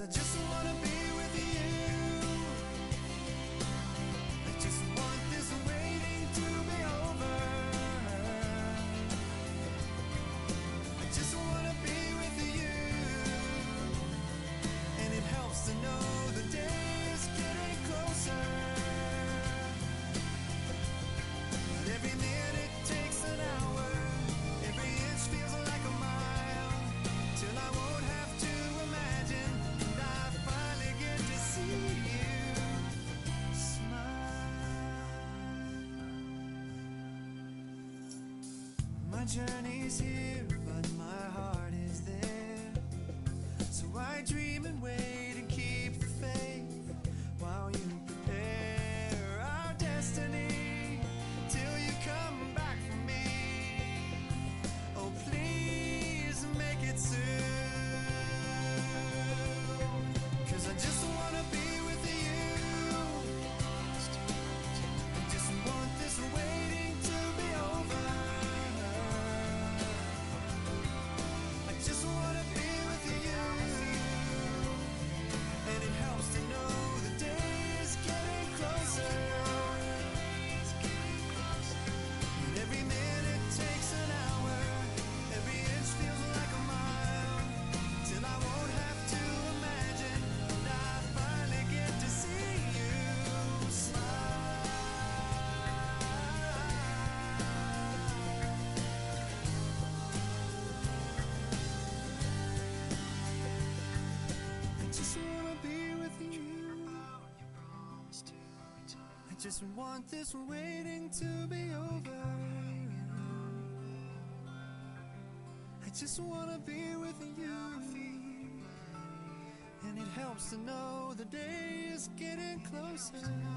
I just wanna be is here. just want this waiting to be over. I just wanna be with you. And it helps to know the day is getting closer.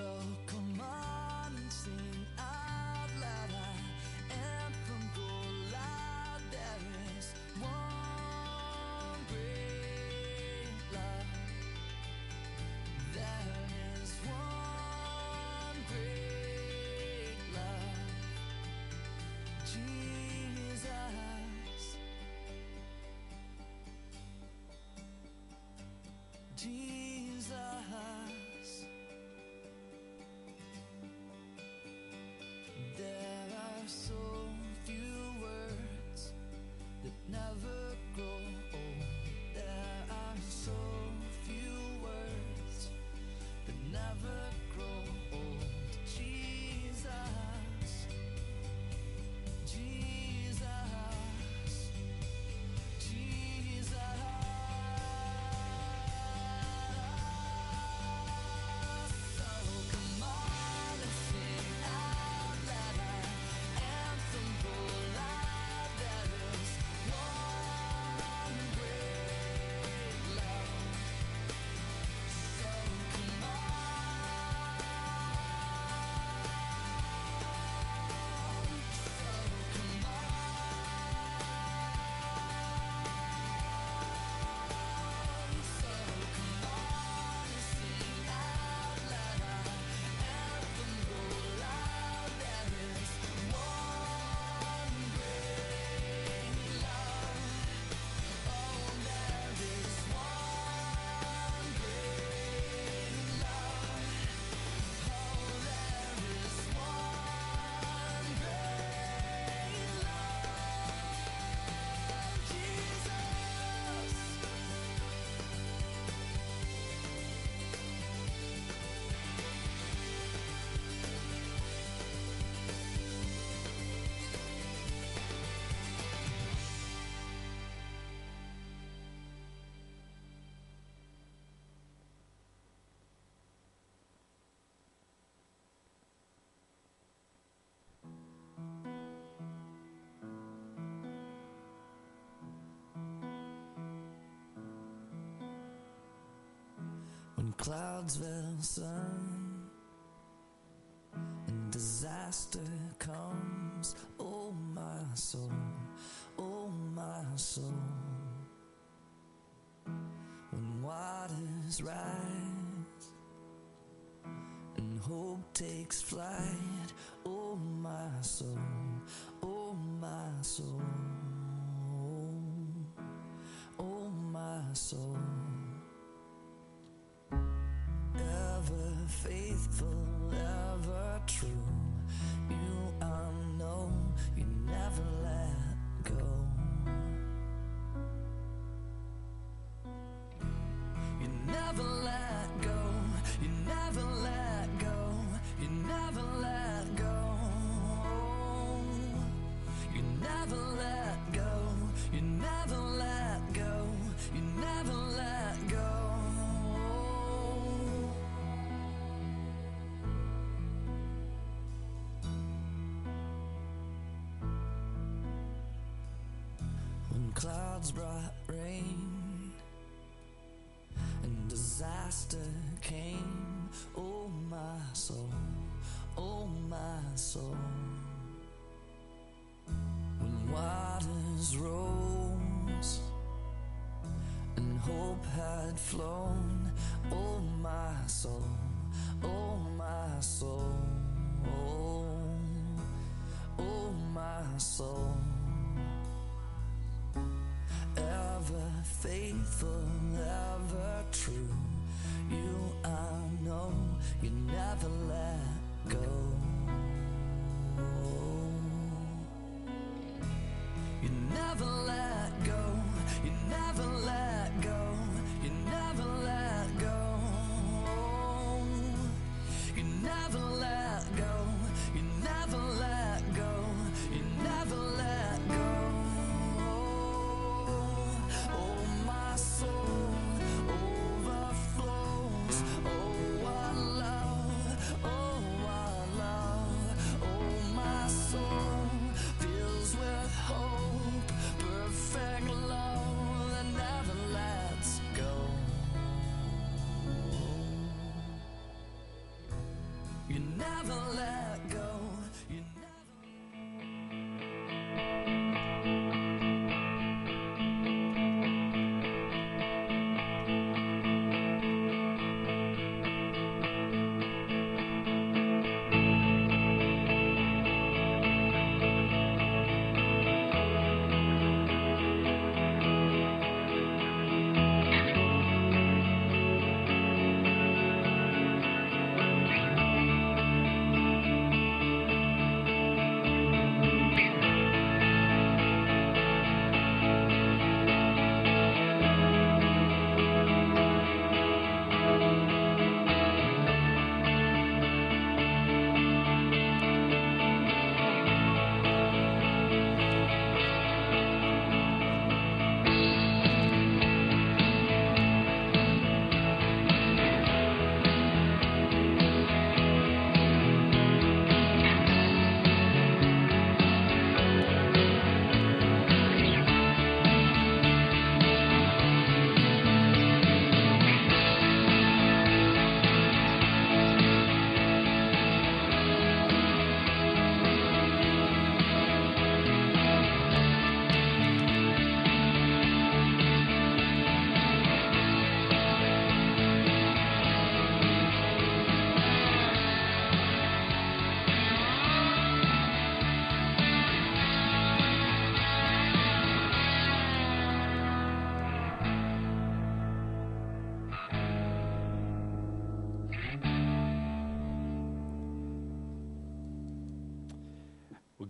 so clouds veil sun and disaster comes. Oh my soul oh my soul. When waters rise and hope takes flight oh my soul oh my soul. clouds brought rain and disaster came. Oh, my soul, oh, my soul. When waters rose and hope had flown, oh, my soul, oh, my soul, oh, oh my soul. faithful, true. You, I know, you never let go. You never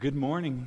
Good morning.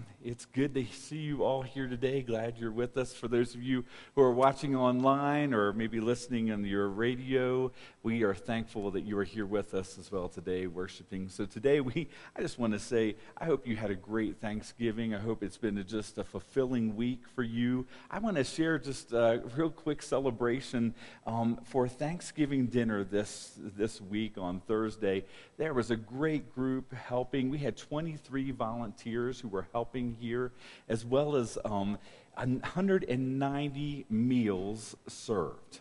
Good to see you all here today. Glad you're with us. For those of you who are watching online or maybe listening on your radio, we are thankful that you are here with us as well today, worshiping. So today, we I just want to say I hope you had a great Thanksgiving. I hope it's been just a fulfilling week for you. I want to share just a real quick celebration um, for Thanksgiving dinner this this week on Thursday. There was a great group helping. We had 23 volunteers who were helping here, as well as um, 190 meals served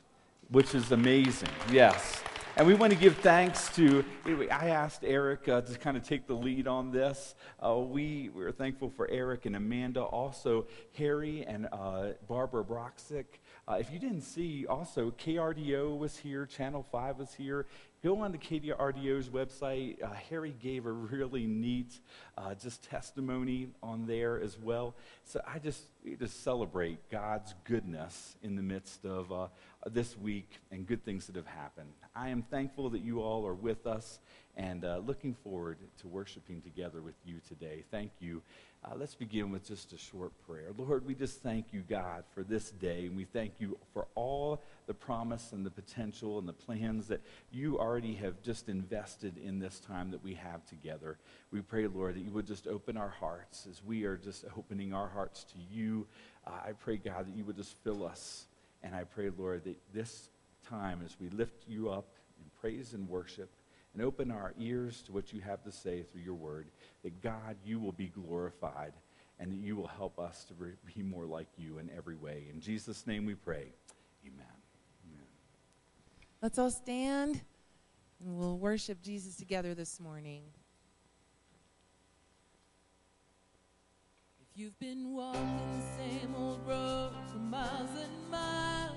which is amazing. Yes. And we want to give thanks to, I asked Eric uh, to kind of take the lead on this. Uh, we, we are thankful for Eric and Amanda, also Harry and uh, Barbara Broxick. Uh, if you didn't see, also KRDO was here, Channel 5 was here. Go on to KRDO's website. Uh, Harry gave a really neat uh, just testimony on there as well. So I just, just celebrate God's goodness in the midst of this week and good things that have happened. I am thankful that you all are with us and uh, looking forward to worshiping together with you today. Thank you. Uh, let's begin with just a short prayer. Lord, we just thank you, God, for this day, and we thank you for all the promise and the potential and the plans that you already have just invested in this time that we have together. We pray, Lord, that you would just open our hearts as we are just opening our hearts to you. Uh, I pray, God, that you would just fill us and I pray, Lord, that this time as we lift you up in praise and worship and open our ears to what you have to say through your word, that God, you will be glorified and that you will help us to be more like you in every way. In Jesus' name we pray. Amen. Amen. Let's all stand and we'll worship Jesus together this morning. If you've been walking the same old road for miles and miles,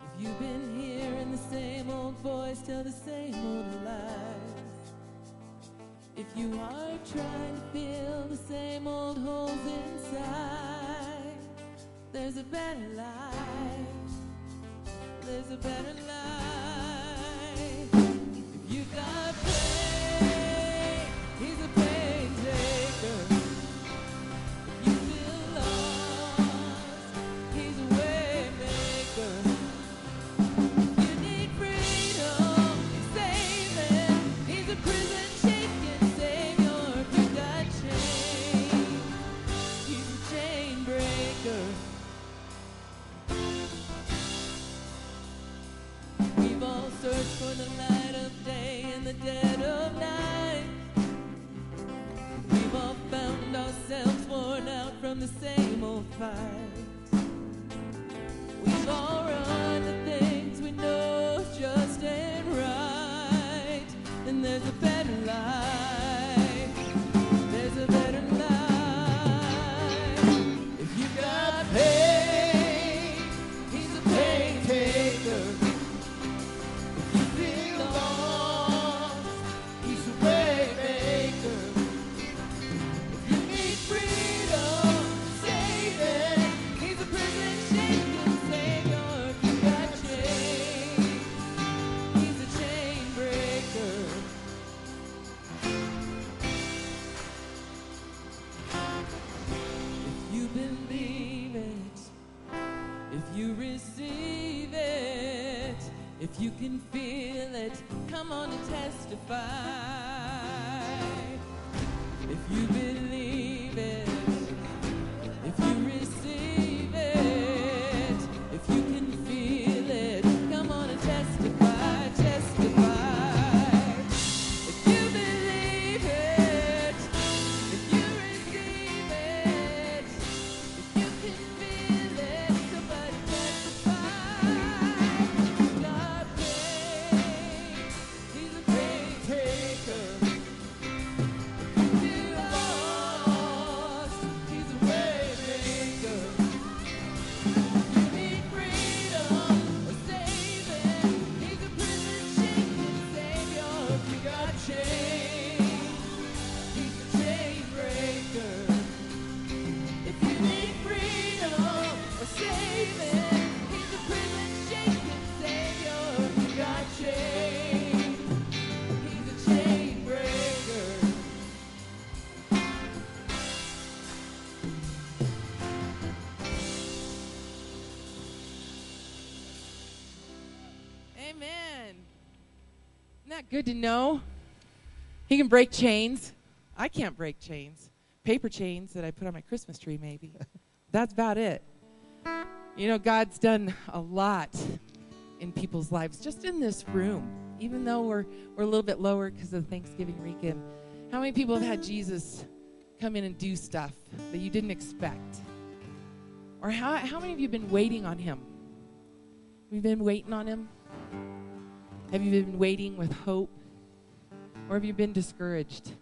if you've been hearing the same old voice tell the same old lies, if you are trying to fill the same old holes inside, there's a better life. There's a better life. If you got the same old fight. Good to know? He can break chains. I can't break chains. Paper chains that I put on my Christmas tree, maybe. That's about it. You know, God's done a lot in people's lives, just in this room. Even though we're, we're a little bit lower because of Thanksgiving weekend, how many people have had Jesus come in and do stuff that you didn't expect? Or how, how many of you have been waiting on Him? We've been waiting on Him? Have you been waiting with hope? Or have you been discouraged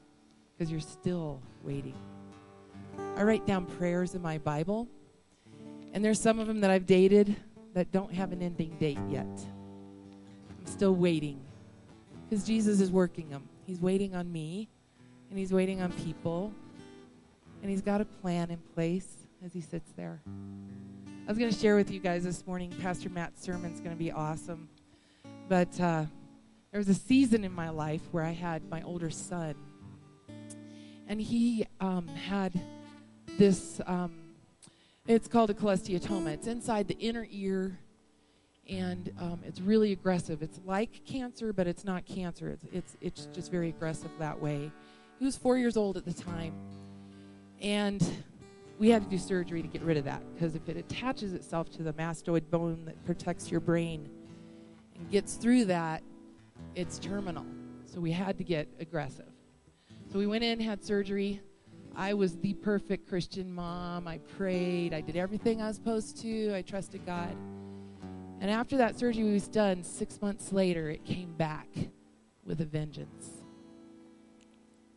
because you're still waiting? I write down prayers in my Bible, and there's some of them that I've dated that don't have an ending date yet. I'm still waiting because Jesus is working them. He's waiting on me, and He's waiting on people, and He's got a plan in place as He sits there. I was going to share with you guys this morning, Pastor Matt's sermon is going to be awesome. But uh, there was a season in my life where I had my older son, and he um, had this. Um, it's called a cholesteatoma. It's inside the inner ear, and um, it's really aggressive. It's like cancer, but it's not cancer. It's it's it's just very aggressive that way. He was four years old at the time, and we had to do surgery to get rid of that because if it attaches itself to the mastoid bone that protects your brain and gets through that, it's terminal. So we had to get aggressive. So we went in, had surgery. I was the perfect Christian mom. I prayed. I did everything I was supposed to. I trusted God. And after that surgery was done, six months later, it came back with a vengeance.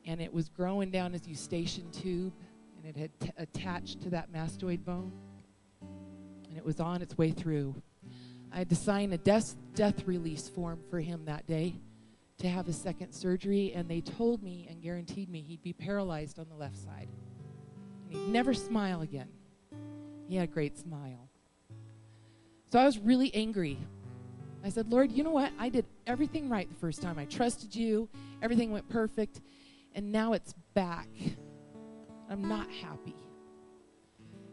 And it was growing down as eustachian tube, and it had t- attached to that mastoid bone. And it was on its way through. I had to sign a death, death release form for him that day to have a second surgery, and they told me and guaranteed me he'd be paralyzed on the left side. And he'd never smile again. He had a great smile. So I was really angry. I said, Lord, you know what? I did everything right the first time. I trusted you, everything went perfect, and now it's back. I'm not happy.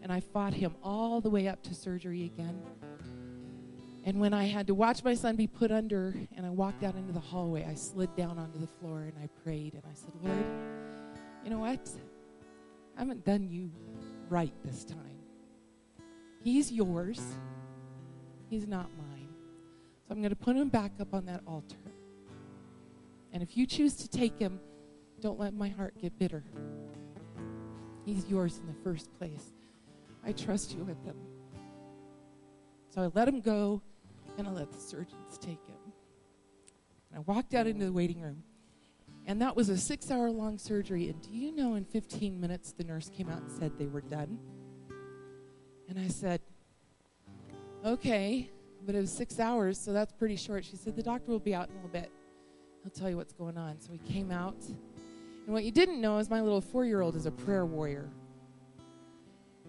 And I fought him all the way up to surgery again. And when I had to watch my son be put under and I walked out into the hallway, I slid down onto the floor and I prayed and I said, Lord, you know what? I haven't done you right this time. He's yours, he's not mine. So I'm going to put him back up on that altar. And if you choose to take him, don't let my heart get bitter. He's yours in the first place. I trust you with him. So I let him go and I let the surgeons take him. And I walked out into the waiting room. And that was a six hour long surgery. And do you know, in 15 minutes, the nurse came out and said they were done? And I said, okay, but it was six hours, so that's pretty short. She said, the doctor will be out in a little bit. He'll tell you what's going on. So he came out. And what you didn't know is my little four year old is a prayer warrior.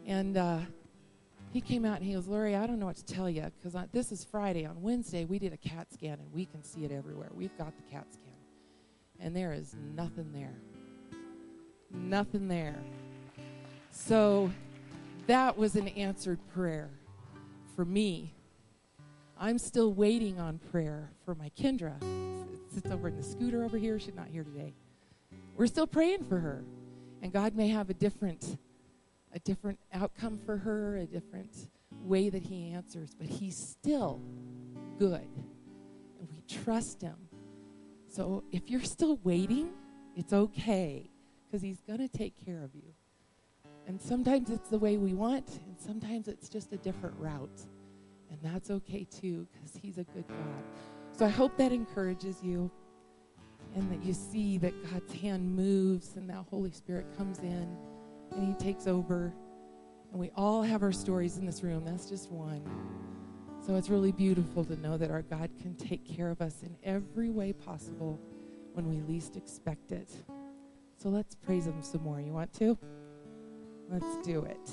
And uh, he came out and he goes, Lori, I don't know what to tell you because this is Friday. On Wednesday, we did a CAT scan and we can see it everywhere. We've got the CAT scan. And there is nothing there. Nothing there. So that was an answered prayer for me. I'm still waiting on prayer for my Kendra. It sits over in the scooter over here. She's not here today. We're still praying for her. And God may have a different a different outcome for her, a different way that he answers, but he's still good. And we trust him. So if you're still waiting, it's okay because he's going to take care of you. And sometimes it's the way we want, and sometimes it's just a different route. And that's okay too because he's a good God. So I hope that encourages you and that you see that God's hand moves and that Holy Spirit comes in and He takes over. And we all have our stories in this room. That's just one. So it's really beautiful to know that our God can take care of us in every way possible when we least expect it. So let's praise Him some more. You want to? Let's do it.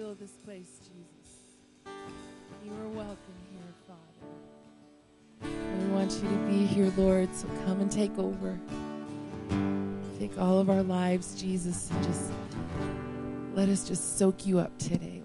fill this place, Jesus. You are welcome here, Father. We want you to be here, Lord, so come and take over all of our lives, Jesus, and just let us just soak you up today.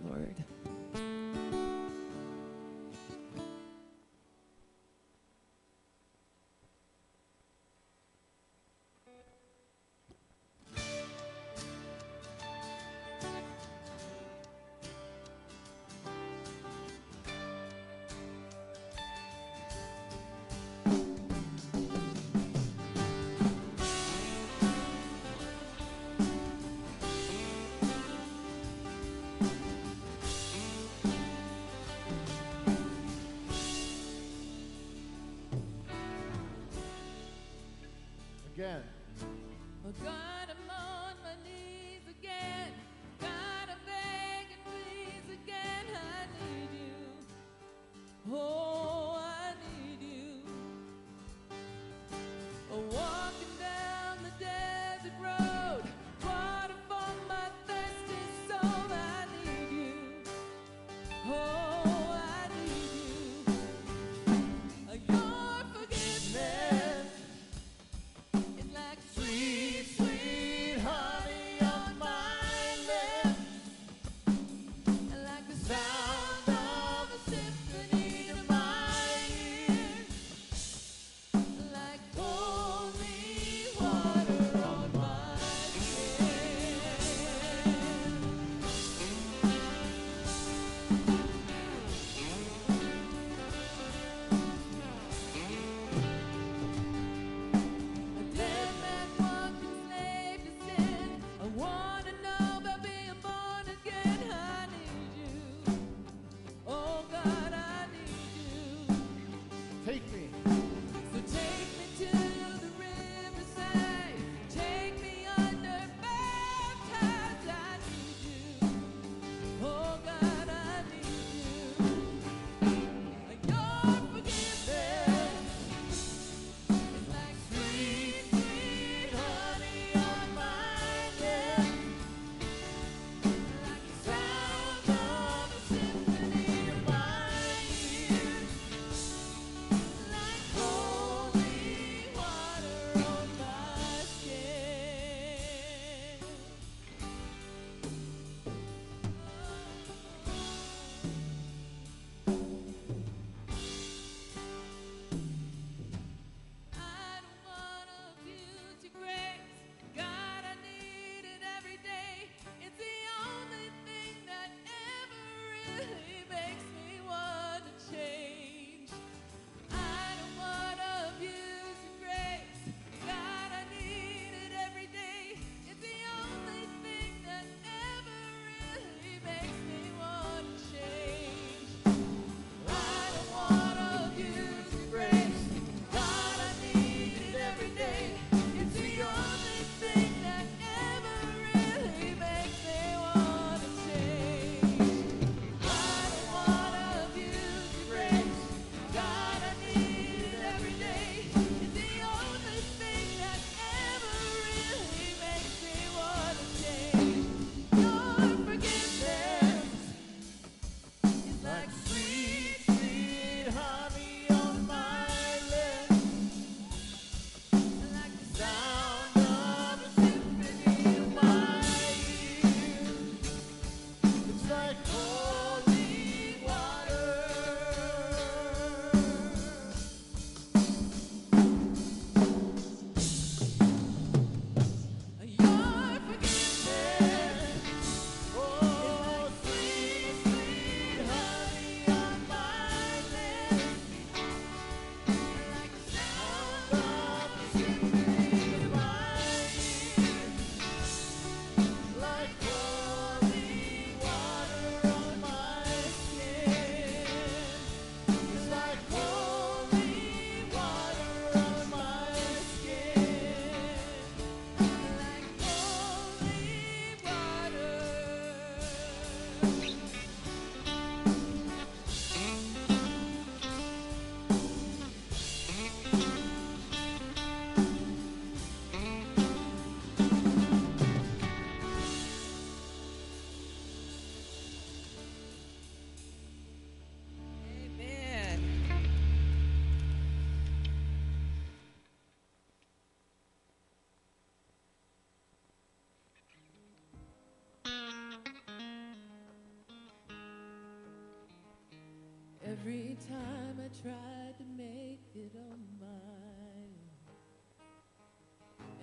Every time I tried to make it on my own.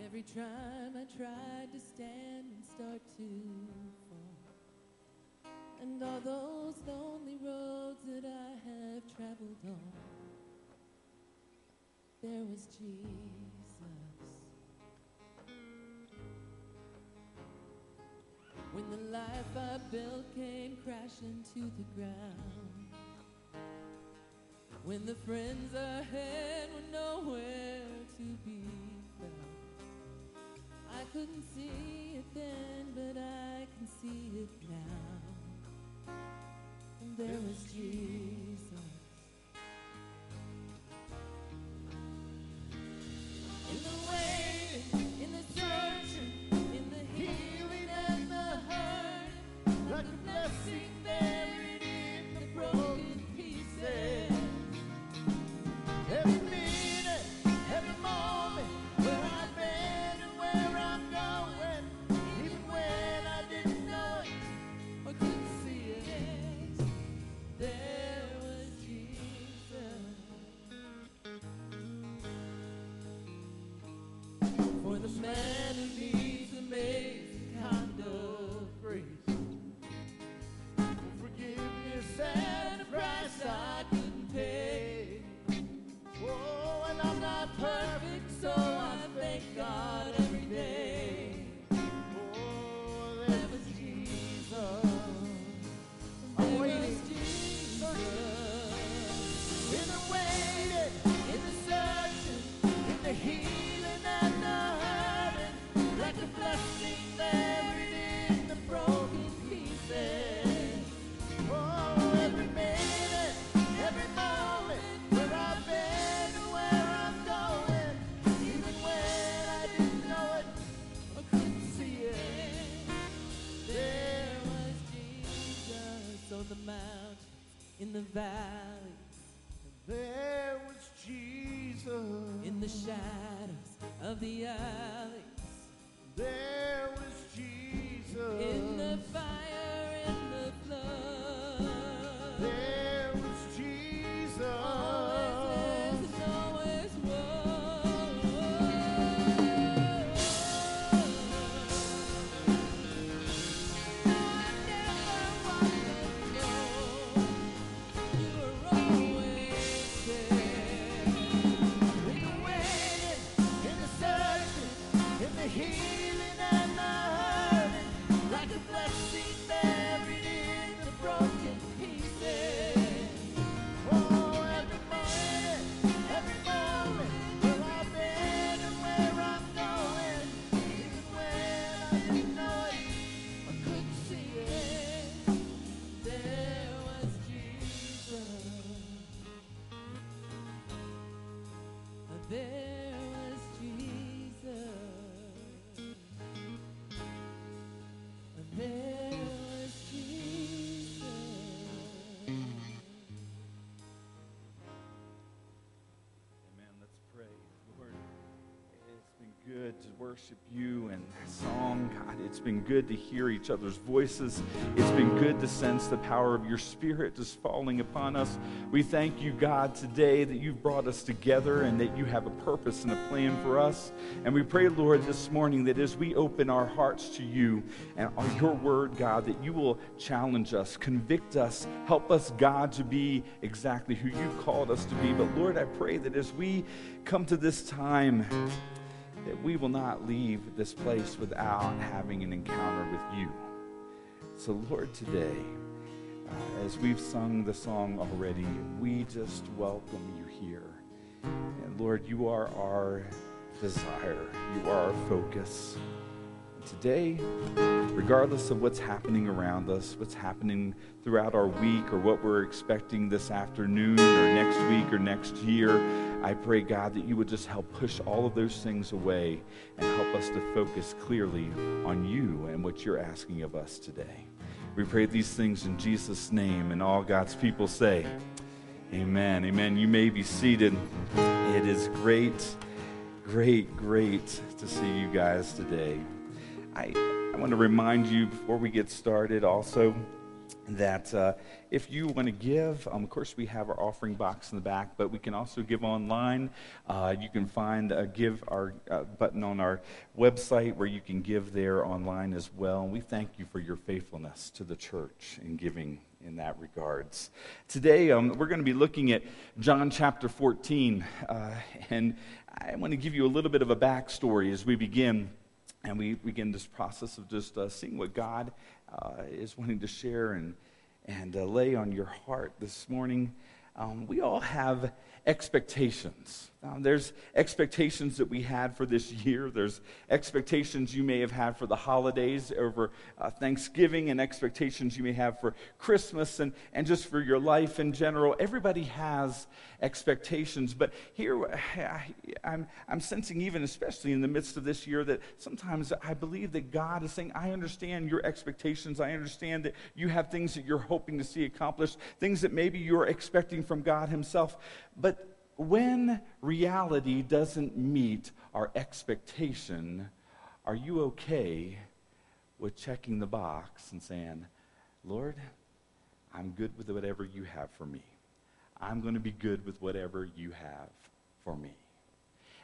Every time I tried to stand and start to fall. And all those lonely roads that I have traveled on. There was Jesus. When the life I built came crashing to the ground. When the friends I had were nowhere to be found, I couldn't see it then, but I can see it now. And there was Jesus. The there was Jesus. in the shadows of the alleys, There was Jesus. in worship you and that song. God, it's been good to hear each other's voices. It's been good to sense the power of your spirit just falling upon us. We thank you, God, today that you've brought us together and that you have a purpose and a plan for us. And we pray, Lord, this morning that as we open our hearts to you and on your word, God, that you will challenge us, convict us, help us, God, to be exactly who you've called us to be. But Lord, I pray that as we come to this time, that we will not leave this place without having an encounter with you. So, Lord, today, uh, as we've sung the song already, we just welcome you here. And Lord, you are our desire, you are our focus. Today, regardless of what's happening around us, what's happening throughout our week, or what we're expecting this afternoon, or next week, or next year, I pray, God, that you would just help push all of those things away and help us to focus clearly on you and what you're asking of us today. We pray these things in Jesus' name, and all God's people say, Amen. Amen. You may be seated. It is great, great, great to see you guys today. I, I want to remind you before we get started also that uh, if you want to give, um, of course, we have our offering box in the back, but we can also give online. Uh, you can find a give our uh, button on our website where you can give there online as well. And we thank you for your faithfulness to the church in giving in that regards. Today, um, we're going to be looking at John chapter 14, uh, and I want to give you a little bit of a backstory as we begin. And we begin this process of just uh, seeing what God uh, is wanting to share and, and uh, lay on your heart this morning. um, we all have expectations. Um, there's expectations that we had for this year. There's expectations you may have had for the holidays over uh, Thanksgiving, and expectations you may have for Christmas and, and just for your life in general. Everybody has expectations. But here, I, I'm, I'm sensing, even especially in the midst of this year, that sometimes I believe that God is saying, I understand your expectations. I understand that you have things that you're hoping to see accomplished, things that maybe you're expecting from God Himself. But when reality doesn't meet our expectation, are you okay with checking the box and saying, Lord, I'm good with whatever you have for me? I'm going to be good with whatever you have for me.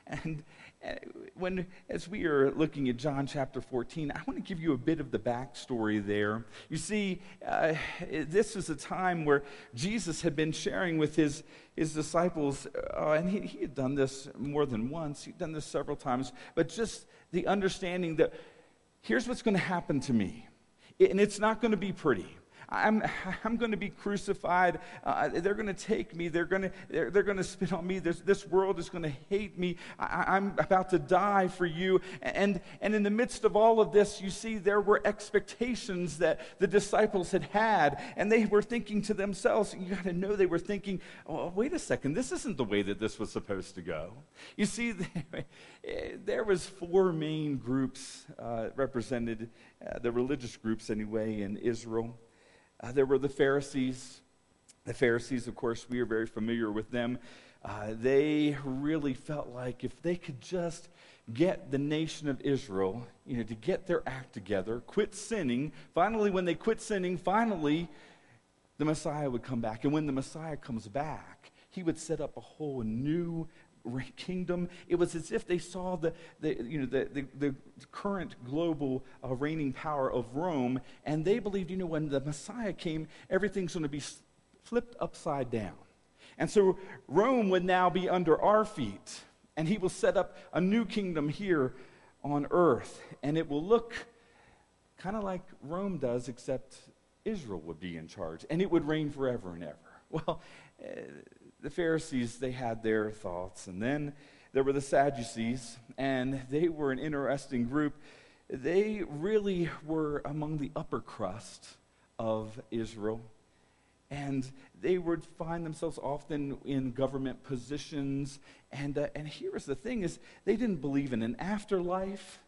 And uh, when, as we are looking at John chapter 14, I want to give you a bit of the backstory there. You see, uh, this is a time where Jesus had been sharing with his, his disciples, uh, and he, he had done this more than once, he'd done this several times, but just the understanding that here's what's going to happen to me. And it's not going to be pretty. I'm, I'm going to be crucified. Uh, they're going to take me. They're going to, they're, they're going to spit on me. This, this world is going to hate me. I, I'm about to die for you. And, and in the midst of all of this, you see, there were expectations that the disciples had had. And they were thinking to themselves, you got to know they were thinking, oh, wait a second, this isn't the way that this was supposed to go. You see, there was four main groups uh, represented, uh, the religious groups anyway, in Israel. Uh, there were the Pharisees. The Pharisees, of course, we are very familiar with them. Uh, they really felt like if they could just get the nation of Israel, you know, to get their act together, quit sinning, finally, when they quit sinning, finally, the Messiah would come back. And when the Messiah comes back, he would set up a whole new kingdom. It was as if they saw the, the, you know, the, the, the current global uh, reigning power of Rome, and they believed, you know, when the Messiah came, everything's going to be flipped upside down. And so Rome would now be under our feet, and he will set up a new kingdom here on earth, and it will look kind of like Rome does, except Israel would be in charge, and it would reign forever and ever. Well, uh, the Pharisees, they had their thoughts. And then there were the Sadducees, and they were an interesting group. They really were among the upper crust of Israel. And they would find themselves often in government positions. And, uh, and here's the thing is they didn't believe in an afterlife.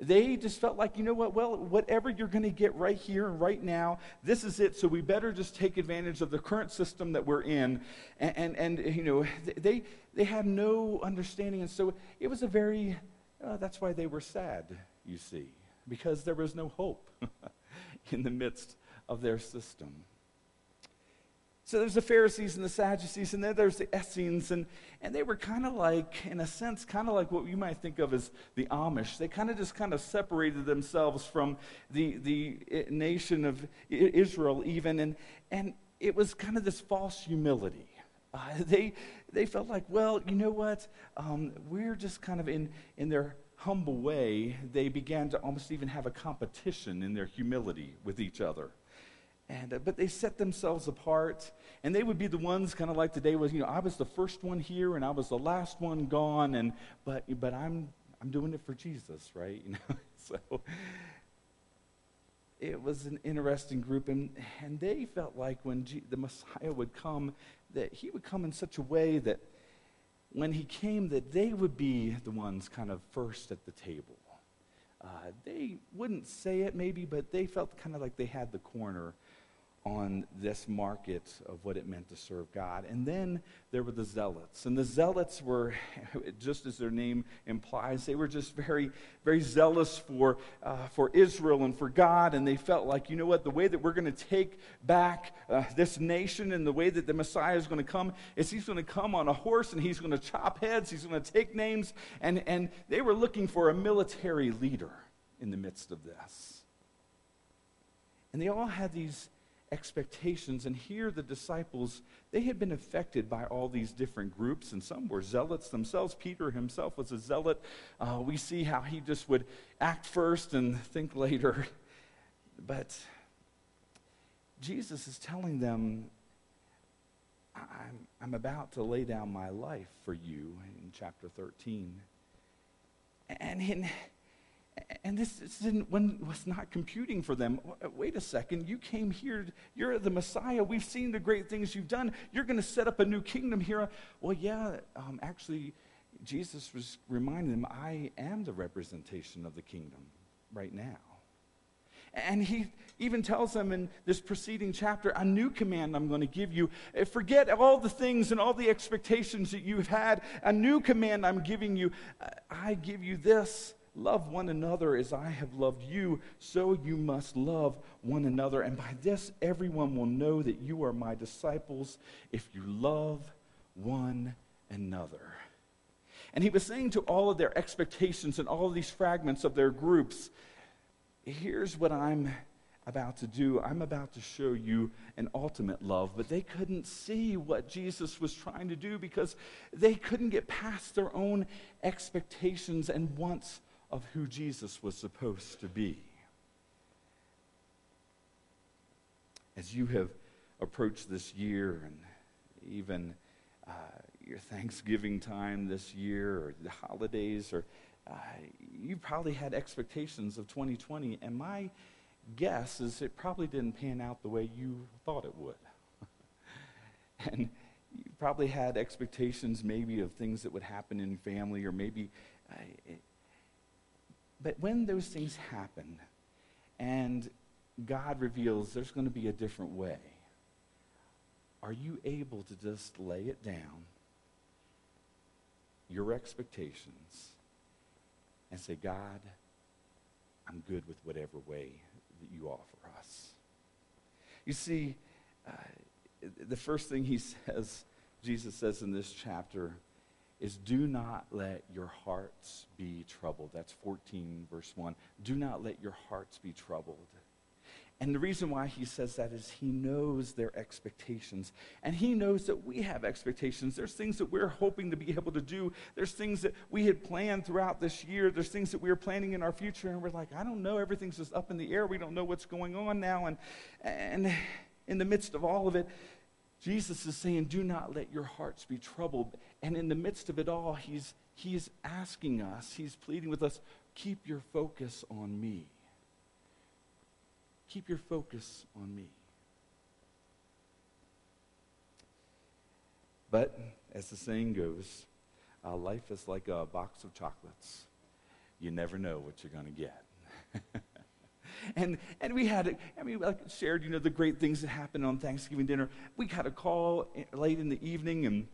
They just felt like, you know what, well, whatever you're going to get right here and right now, this is it. So we better just take advantage of the current system that we're in. And, and, and you know, they, they had no understanding. And so it was a very, uh, that's why they were sad, you see, because there was no hope in the midst of their system. So there's the Pharisees and the Sadducees, and then there's the Essenes, and, and they were kind of like, in a sense, kind of like what you might think of as the Amish. They kind of just kind of separated themselves from the, the eh, nation of Israel, even, and, and it was kind of this false humility. Uh, they, they felt like, well, you know what? Um, we're just kind of in, in their humble way, they began to almost even have a competition in their humility with each other. And, uh, but they set themselves apart, and they would be the ones kind of like today was, you know, I was the first one here and I was the last one gone, and but but I'm I'm doing it for Jesus, right? You know, so it was an interesting group, and and they felt like when G- the Messiah would come, that he would come in such a way that when he came, that they would be the ones kind of first at the table. Uh, they wouldn't say it maybe, but they felt kind of like they had the corner on this market of what it meant to serve God. And then there were the zealots. And the zealots were, just as their name implies, they were just very, very zealous for, uh, for Israel and for God. And they felt like, you know what, the way that we're going to take back uh, this nation and the way that the Messiah is going to come is he's going to come on a horse and he's going to chop heads, he's going to take names. And, and they were looking for a military leader in the midst of this. And they all had these expectations. And here, the disciples, they had been affected by all these different groups, and some were zealots themselves. Peter himself was a zealot. Uh, we see how he just would act first and think later. But Jesus is telling them I'm, I'm about to lay down my life for you in chapter 13. And, in, and this, this when, was not computing for them. Wait a second, you came here, you're the Messiah. We've seen the great things you've done. You're going to set up a new kingdom here. Well, yeah, um, actually, Jesus was reminding them, I am the representation of the kingdom right now. And he even tells them in this preceding chapter, a new command I'm going to give you. Uh, forget all the things and all the expectations that you've had. A new command I'm giving you. Uh, I give you this love one another as I have loved you, so you must love one another. And by this, everyone will know that you are my disciples if you love one another. And he was saying to all of their expectations and all of these fragments of their groups, here's what I'm about to do. I'm about to show you an ultimate love. But they couldn't see what Jesus was trying to do because they couldn't get past their own expectations and wants of who Jesus was supposed to be. As you have approached this year and even uh, your Thanksgiving time this year or the holidays, or uh, you probably had expectations of 2020, and my guess is it probably didn't pan out the way you thought it would. and you probably had expectations maybe of things that would happen in family or maybe. Uh, but when those things happen and God reveals there's going to be a different way, are you able to just lay it down, your expectations, and say, God, I'm good with whatever way that you offer us. You see, uh, the first thing he says, Jesus says in this chapter, is do not let your hearts be troubled. That's 14, verse 1. Do not let your hearts be troubled. And the reason why he says that is he knows their expectations. And he knows that we have expectations. There's things that we're hoping to be able to do. There's things that we had planned throughout this year. There's things that we are planning in our future. And we're like, I don't know. Everything's just up in the air. We don't know what's going on now. And, and in the midst of all of it, Jesus is saying, Do not let your hearts be troubled. And in the midst of it all, he's, he's asking us, he's pleading with us, keep your focus on me. Keep your focus on me. But as the saying goes, uh, life is like a box of chocolates. You never know what you're going to get. and and we had, I mean, like shared, you know, the great things that happened on Thanksgiving dinner. We got a call late in the evening, and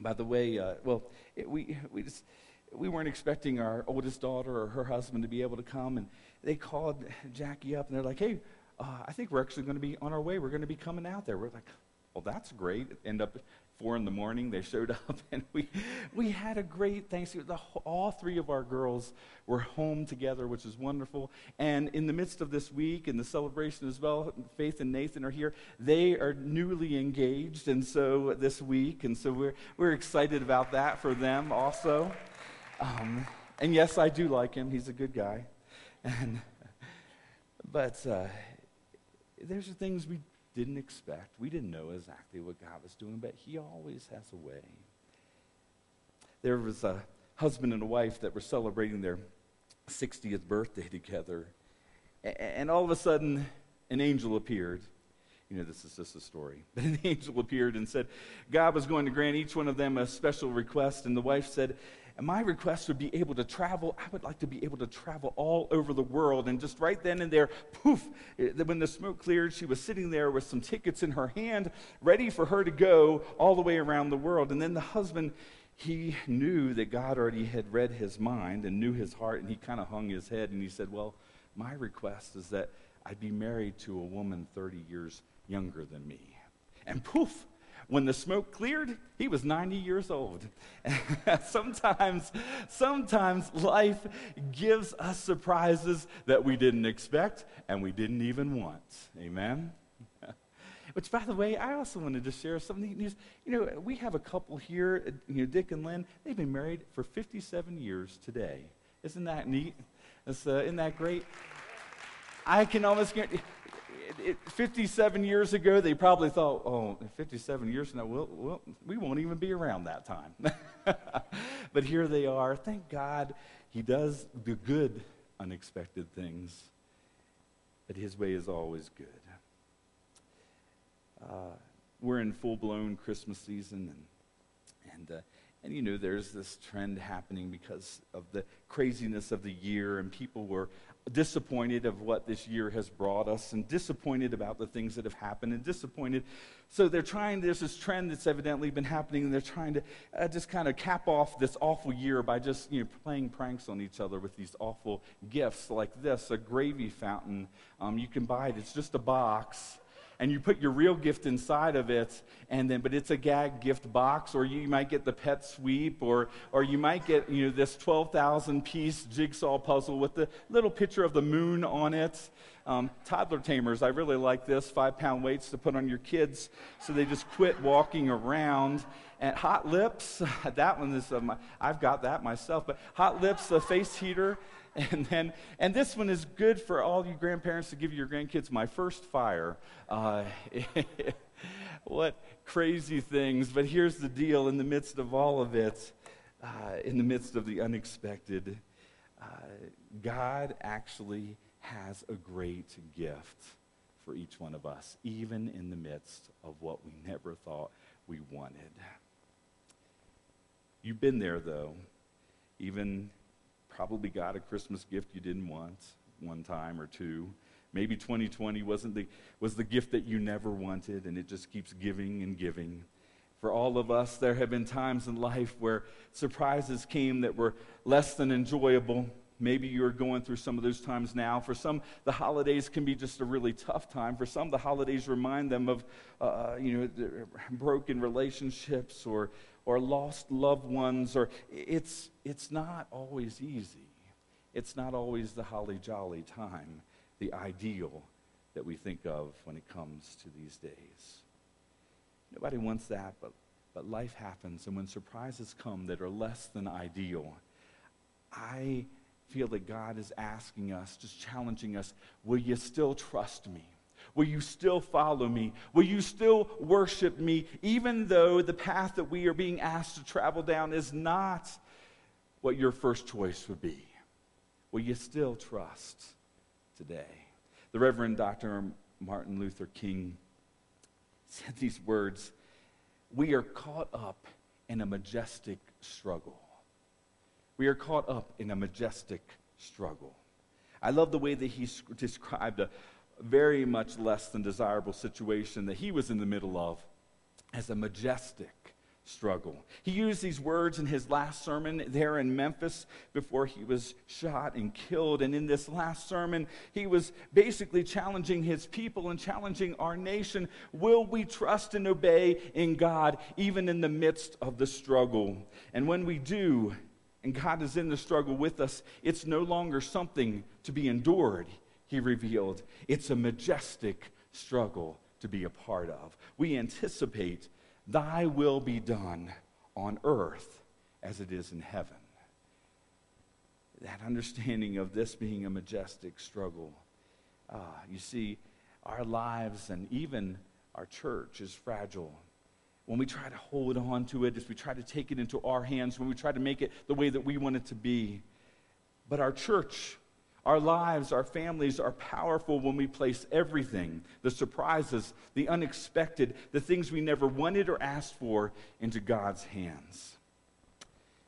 by the way, uh, well, it, we we just we weren't expecting our oldest daughter or her husband to be able to come, and they called Jackie up, and they're like, "Hey, uh, I think we're actually going to be on our way. We're going to be coming out there. We're like, well, that's great. End up four in the morning. They showed up, and we we had a great Thanksgiving. The, all three of our girls were home together, which is wonderful. And in the midst of this week and the celebration as well, Faith and Nathan are here. They are newly engaged, and so this week, and so we're we're excited about that for them also. Um, and yes, I do like him. He's a good guy, and but. Uh, there's things we didn't expect. We didn't know exactly what God was doing, but He always has a way. There was a husband and a wife that were celebrating their 60th birthday together, and all of a sudden, an angel appeared. You know, this is just a story. But an angel appeared and said God was going to grant each one of them a special request. And the wife said, and my request would be able to travel. I would like to be able to travel all over the world. And just right then and there, poof, when the smoke cleared, she was sitting there with some tickets in her hand, ready for her to go all the way around the world. And then the husband, he knew that God already had read his mind and knew his heart, and he kind of hung his head and he said, Well, my request is that I'd be married to a woman 30 years younger than me. And poof, when the smoke cleared, he was 90 years old. sometimes, sometimes life gives us surprises that we didn't expect and we didn't even want. Amen? Which, by the way, I also wanted to share something news. You know, we have a couple here, you know, Dick and Lynn. They've been married for 57 years today. Isn't that neat? Uh, isn't that great? I can almost it, 57 years ago, they probably thought, oh, 57 years from now, we'll, we'll, we won't even be around that time. but here they are. Thank God he does the good, unexpected things. But his way is always good. Uh, we're in full blown Christmas season, and, and uh, and you know, there's this trend happening because of the craziness of the year, and people were disappointed of what this year has brought us, and disappointed about the things that have happened, and disappointed. So they're trying, there's this trend that's evidently been happening, and they're trying to uh, just kind of cap off this awful year by just, you know, playing pranks on each other with these awful gifts like this a gravy fountain. Um, you can buy it, it's just a box and you put your real gift inside of it, and then, but it's a gag gift box, or you might get the pet sweep, or, or you might get, you know, this 12,000 piece jigsaw puzzle with the little picture of the moon on it. Um, toddler tamers, I really like this five pound weights to put on your kids so they just quit walking around. And hot lips, that one is, uh, my, I've got that myself, but hot lips, a face heater. And then, and this one is good for all you grandparents to give your grandkids my first fire. Uh, what crazy things. But here's the deal in the midst of all of it, uh, in the midst of the unexpected, uh, God actually has a great gift for each one of us, even in the midst of what we never thought we wanted. You've been there, though. Even probably got a Christmas gift you didn't want one time or two. Maybe 2020 wasn't the, was the gift that you never wanted, and it just keeps giving and giving. For all of us, there have been times in life where surprises came that were less than enjoyable. Maybe you're going through some of those times now. For some, the holidays can be just a really tough time. For some, the holidays remind them of, uh, you know, broken relationships or or lost loved ones, or it's, it's not always easy. It's not always the holly jolly time, the ideal that we think of when it comes to these days. Nobody wants that, but, but life happens, and when surprises come that are less than ideal, I feel that God is asking us, just challenging us, will you still trust me? Will you still follow me? Will you still worship me, even though the path that we are being asked to travel down is not what your first choice would be? Will you still trust today? The Reverend Dr. Martin Luther King said these words We are caught up in a majestic struggle. We are caught up in a majestic struggle. I love the way that he described a, very much less than desirable situation that he was in the middle of as a majestic struggle. He used these words in his last sermon there in Memphis before he was shot and killed. And in this last sermon, he was basically challenging his people and challenging our nation. Will we trust and obey in God even in the midst of the struggle? And when we do, and God is in the struggle with us, it's no longer something to be endured he revealed, it's a majestic struggle to be a part of. We anticipate, Thy will be done on earth as it is in heaven. That understanding of this being a majestic struggle. Uh, you see, our lives and even our church is fragile. When we try to hold on to it, as we try to take it into our hands, when we try to make it the way that we want it to be. But our church our lives, our families are powerful when we place everything the surprises, the unexpected, the things we never wanted or asked for into God's hands.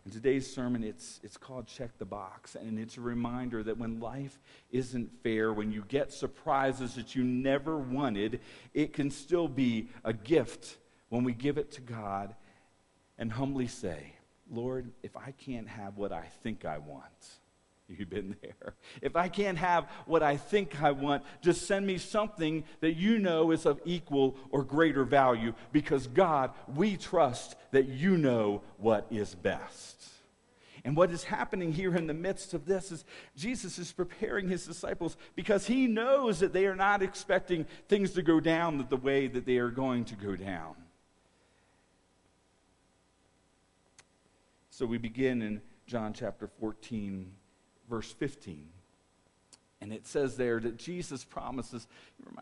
In today's sermon, it's, it's called Check the Box, and it's a reminder that when life isn't fair, when you get surprises that you never wanted, it can still be a gift when we give it to God and humbly say, Lord, if I can't have what I think I want, You've been there. If I can't have what I think I want, just send me something that you know is of equal or greater value because, God, we trust that you know what is best. And what is happening here in the midst of this is Jesus is preparing his disciples because he knows that they are not expecting things to go down the way that they are going to go down. So we begin in John chapter 14 verse 15. And it says there that Jesus promises,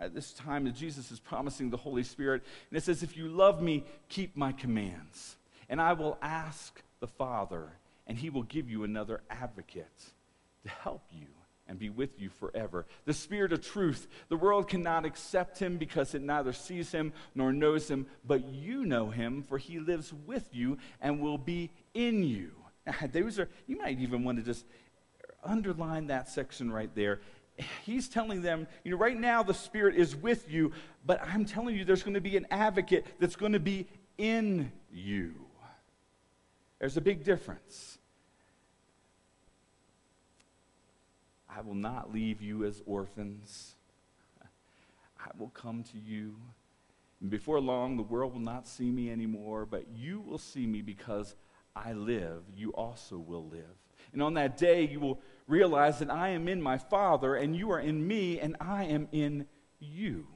at this time that Jesus is promising the Holy Spirit. And it says, If you love me, keep my commands. And I will ask the Father, and he will give you another advocate to help you and be with you forever. The Spirit of truth. The world cannot accept him because it neither sees him nor knows him, but you know him, for he lives with you and will be in you. Those are, you might even want to just underline that section right there. He's telling them, you know, right now the Spirit is with you, but I'm telling you there's going to be an advocate that's going to be in you. There's a big difference. I will not leave you as orphans. I will come to you. And before long, the world will not see me anymore, but you will see me because I live. You also will live. And on that day, you will realize that I am in my Father, and you are in me, and I am in you.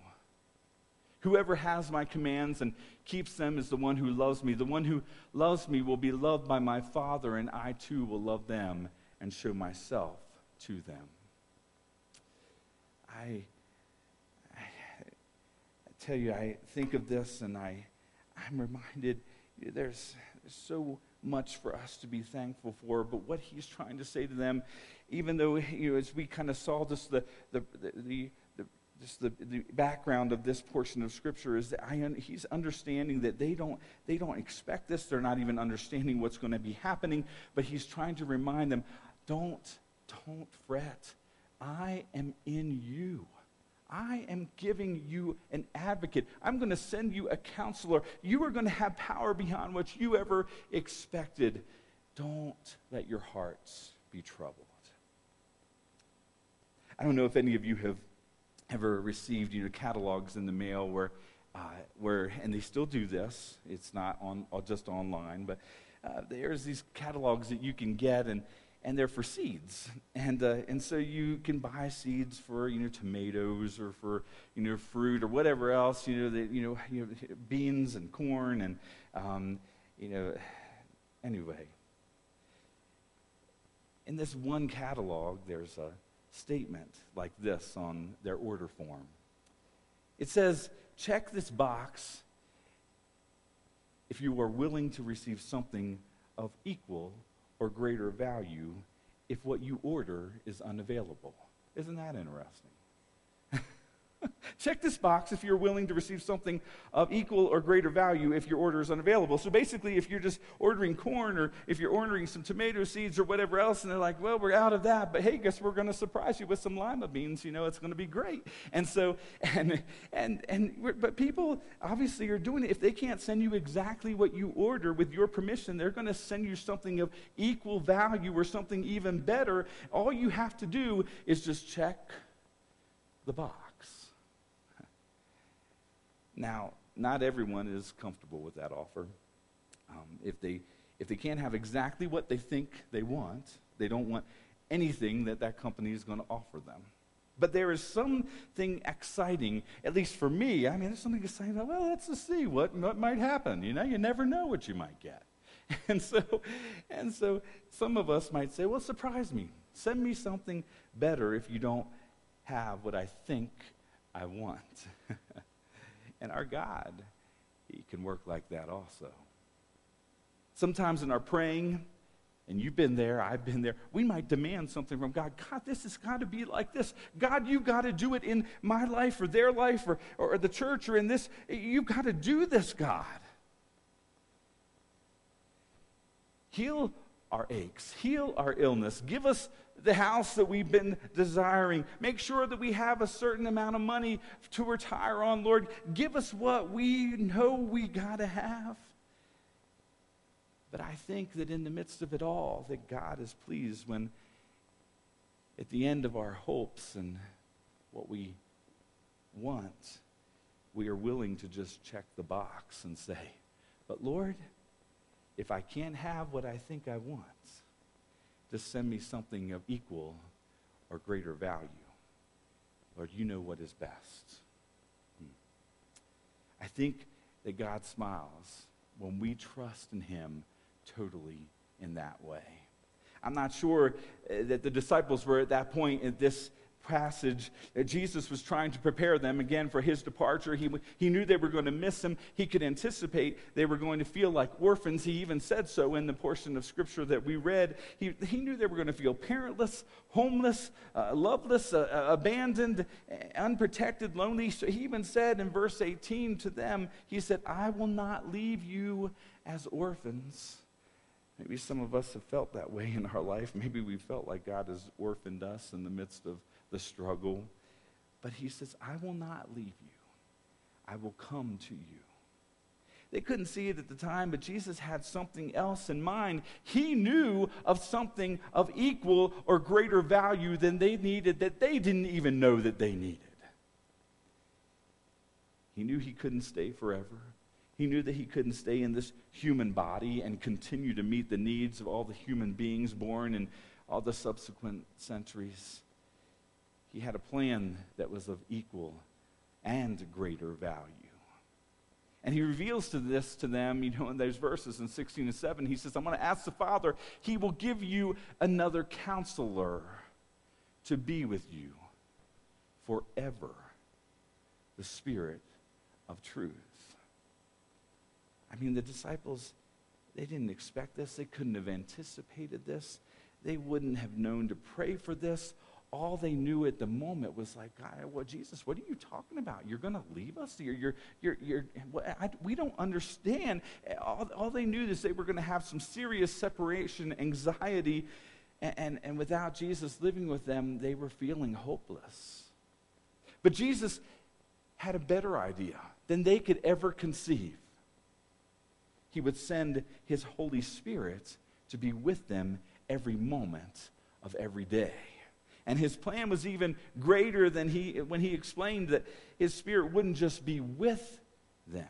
Whoever has my commands and keeps them is the one who loves me. The one who loves me will be loved by my Father, and I too will love them and show myself to them. I, I, tell you, I think of this and I, I'm reminded there's so much for us to be thankful for. But what he's trying to say to them, even though, you know, as we kind of saw this, the, the, the, the just the, the background of this portion of scripture is that he's understanding that they don't, they don't expect this. They're not even understanding what's going to be happening. But he's trying to remind them, don't, don't fret. I am in you. I am giving you an advocate. I'm going to send you a counselor. You are going to have power beyond what you ever expected. Don't let your hearts be troubled. I don't know if any of you have ever received you know, catalogs in the mail where, uh, where, and they still do this. It's not on just online, but uh, there's these catalogs that you can get, and and they're for seeds. And, uh, and so you can buy seeds for, you know, tomatoes or for, you know, fruit or whatever else, you know, the, you know, you know beans and corn and, um, you know, anyway. In this one catalog, there's a statement like this on their order form. It says, check this box if you are willing to receive something of equal or greater value if what you order is unavailable. Isn't that interesting? Check this box if you're willing to receive something of equal or greater value if your order is unavailable. So basically, if you're just ordering corn or if you're ordering some tomato seeds or whatever else, and they're like, well, we're out of that, but hey, guess we're going to surprise you with some lima beans. You know, it's going to be great. And so, and, and, and, but people obviously are doing it. If they can't send you exactly what you order with your permission, they're going to send you something of equal value or something even better. All you have to do is just check the box. Now, not everyone is comfortable with that offer. Um, if, they, if they can't have exactly what they think they want, they don't want anything that that company is going to offer them. But there is something exciting, at least for me. I mean, there's something exciting well, let's just see what, what might happen. You know, you never know what you might get. And so, and so some of us might say, well, surprise me. Send me something better if you don't have what I think I want. And our God, He can work like that also. Sometimes in our praying, and you've been there, I've been there, we might demand something from God. God, this has got to be like this. God, you've got to do it in my life or their life or, or the church or in this. You've got to do this, God. Heal our aches, heal our illness, give us the house that we've been desiring. Make sure that we have a certain amount of money to retire on, Lord. Give us what we know we got to have. But I think that in the midst of it all, that God is pleased when at the end of our hopes and what we want, we are willing to just check the box and say, But Lord, if I can't have what I think I want, to send me something of equal or greater value. Lord, you know what is best. Hmm. I think that God smiles when we trust in him totally in that way. I'm not sure uh, that the disciples were at that point, at this passage that Jesus was trying to prepare them again for his departure. He, he knew they were going to miss him. He could anticipate they were going to feel like orphans. He even said so in the portion of scripture that we read. He, he knew they were going to feel parentless, homeless, uh, loveless, uh, uh abandoned, unprotected, lonely. So he even said in verse 18 to them, He said, I will not leave you as orphans. Maybe some of us have felt that way in our life. Maybe we felt like God has orphaned us in the midst of the struggle. But he says, I will not leave you. I will come to you. They couldn't see it at the time, but Jesus had something else in mind. He knew of something of equal or greater value than they needed that they didn't even know that they needed. He knew he couldn't stay forever. He knew that he couldn't stay in this human body and continue to meet the needs of all the human beings born in all the subsequent centuries. He had a plan that was of equal and greater value. And he reveals to this to them, you know, in those verses in 16 and 7, he says, I'm going to ask the Father, he will give you another counselor to be with you forever, the Spirit of truth. I mean, the disciples, they didn't expect this. They couldn't have anticipated this. They wouldn't have known to pray for this. All they knew at the moment was like, God, well, Jesus, what are you talking about? You're going to leave us? You're, you're, you're, you're I, we don't understand. All, all they knew is they were going to have some serious separation anxiety. And, and, and without Jesus living with them, they were feeling hopeless. But Jesus had a better idea than they could ever conceive he would send his Holy Spirit to be with them every moment of every day. And his plan was even greater than he when he explained that his spirit wouldn't just be with them.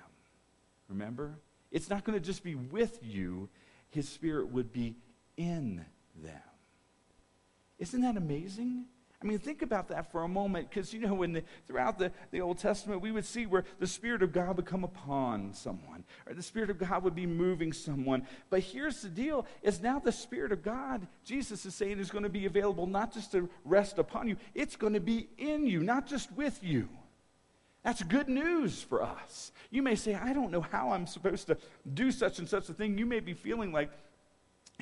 Remember? It's not going to just be with you, his spirit would be in them. Isn't that amazing? I mean, think about that for a moment, because you know, in the, throughout the, the Old Testament, we would see where the Spirit of God would come upon someone, or the Spirit of God would be moving someone. But here's the deal: is now the Spirit of God, Jesus is saying, is going to be available not just to rest upon you; it's going to be in you, not just with you. That's good news for us. You may say, I don't know how I'm supposed to do such and such a thing. You may be feeling like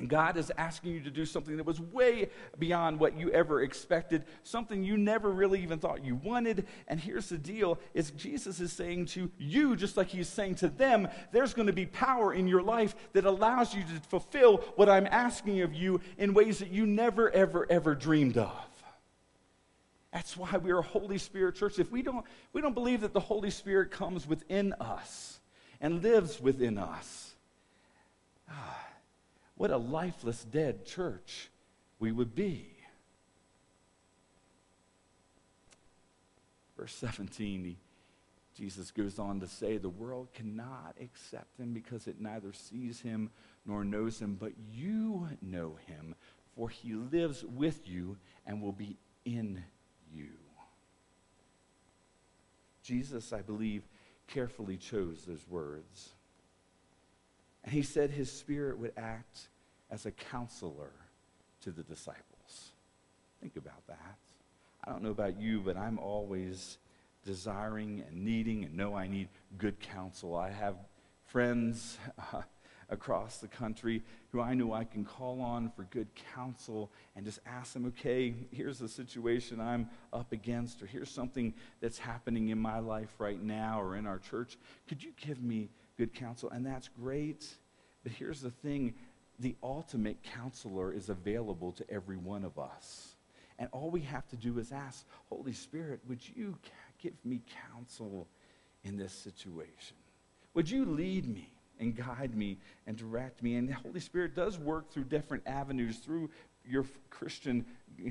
God is asking you to do something that was way beyond what you ever expected, something you never really even thought you wanted. And here's the deal is Jesus is saying to you, just like he's saying to them, there's going to be power in your life that allows you to fulfill what I'm asking of you in ways that you never, ever, ever dreamed of. That's why we're a Holy Spirit church. If we don't, we don't believe that the Holy Spirit comes within us and lives within us. Ah, what a lifeless, dead church we would be. Verse 17, he, Jesus goes on to say, The world cannot accept him because it neither sees him nor knows him, but you know him, for he lives with you and will be in you. Jesus, I believe, carefully chose those words. And he said his spirit would act as a counselor to the disciples. Think about that. I don't know about you, but I'm always desiring and needing and know I need good counsel. I have friends uh, across the country who I know I can call on for good counsel and just ask them, okay, here's the situation I'm up against, or here's something that's happening in my life right now or in our church. Could you give me good counsel? And that's great. But here's the thing the ultimate counselor is available to every one of us. And all we have to do is ask, Holy Spirit, would you give me counsel in this situation? Would you lead me and guide me and direct me? And the Holy Spirit does work through different avenues, through your Christian,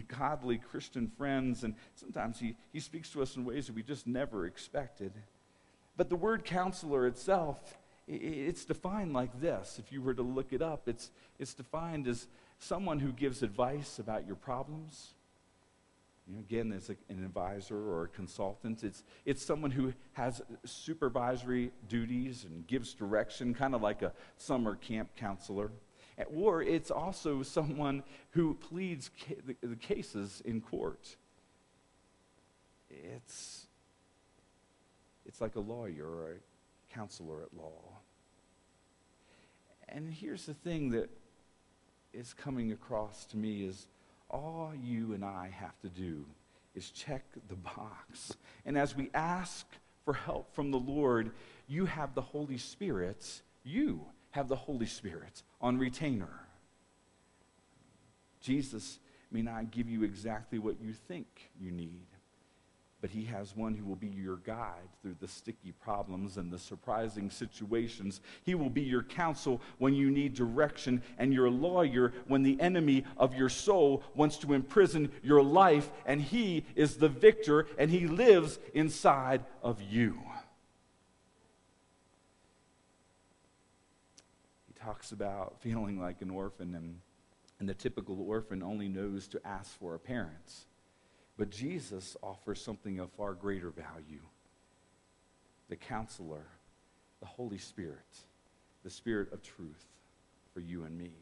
godly Christian friends. And sometimes he, he speaks to us in ways that we just never expected. But the word counselor itself it's defined like this. If you were to look it up, it's, it's defined as someone who gives advice about your problems. You know, again, as an advisor or a consultant. It's, it's someone who has supervisory duties and gives direction, kind of like a summer camp counselor. Or it's also someone who pleads ca- the, the cases in court. It's, it's like a lawyer or a counselor at law. And here's the thing that is coming across to me is all you and I have to do is check the box. And as we ask for help from the Lord, you have the Holy Spirit, you have the Holy Spirit on retainer. Jesus may not give you exactly what you think you need, but he has one who will be your guide through the sticky problems and the surprising situations. He will be your counsel when you need direction and your lawyer when the enemy of your soul wants to imprison your life, and he is the victor and he lives inside of you. He talks about feeling like an orphan, and, and the typical orphan only knows to ask for a parent. But Jesus offers something of far greater value the counselor, the Holy Spirit, the Spirit of truth for you and me.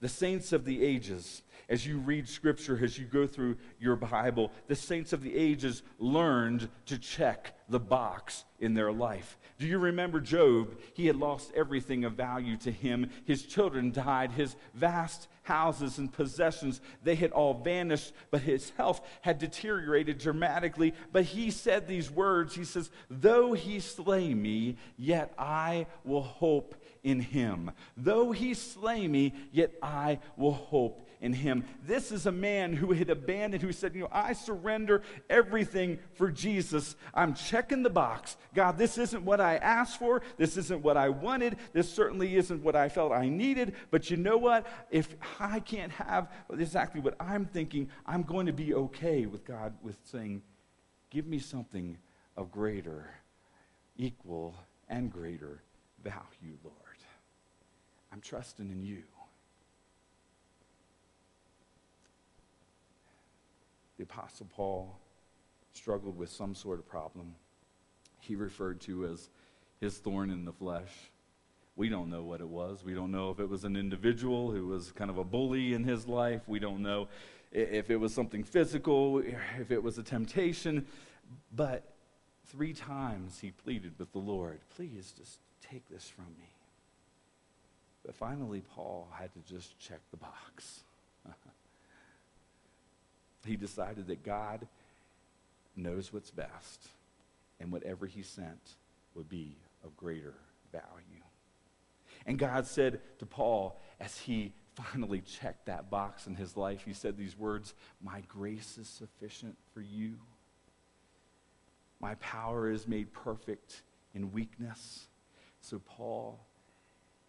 The saints of the ages, as you read scripture, as you go through your Bible, the saints of the ages learned to check the box in their life. Do you remember Job? He had lost everything of value to him. His children died. His vast houses and possessions, they had all vanished, but his health had deteriorated dramatically. But he said these words He says, Though he slay me, yet I will hope in him. Though he slay me, yet I will hope in him. This is a man who had abandoned, who said, You know, I surrender everything for Jesus. I'm checking the box. God, this isn't what I asked for. This isn't what I wanted. This certainly isn't what I felt I needed. But you know what? If I can't have exactly what I'm thinking, I'm going to be okay with God with saying, Give me something of greater, equal, and greater value, Lord. I'm trusting in you. the Apostle Paul struggled with some sort of problem he referred to as his thorn in the flesh. We don't know what it was. We don't know if it was an individual who was kind of a bully in his life. We don't know if it was something physical, if it was a temptation. But three times he pleaded with the Lord, please just take this from me. But finally, Paul had to just check the box. he decided that God knows what's best, and whatever he sent would be of greater value. And God said to Paul, as he finally checked that box in his life, he said these words My grace is sufficient for you. My power is made perfect in weakness. So, Paul,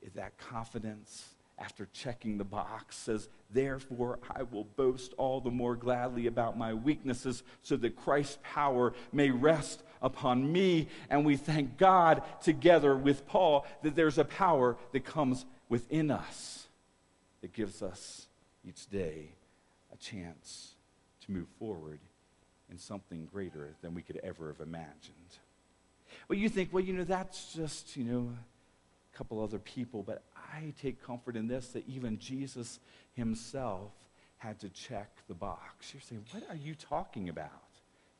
is that confidence after checking the box, says, Therefore, I will boast all the more gladly about my weaknesses, so that Christ's power may rest upon me. And we thank God together with Paul that there's a power that comes within us that gives us each day a chance to move forward in something greater than we could ever have imagined. But you think, well, you know, that's just, you know, couple other people, but I take comfort in this that even Jesus himself had to check the box. You're saying, what are you talking about?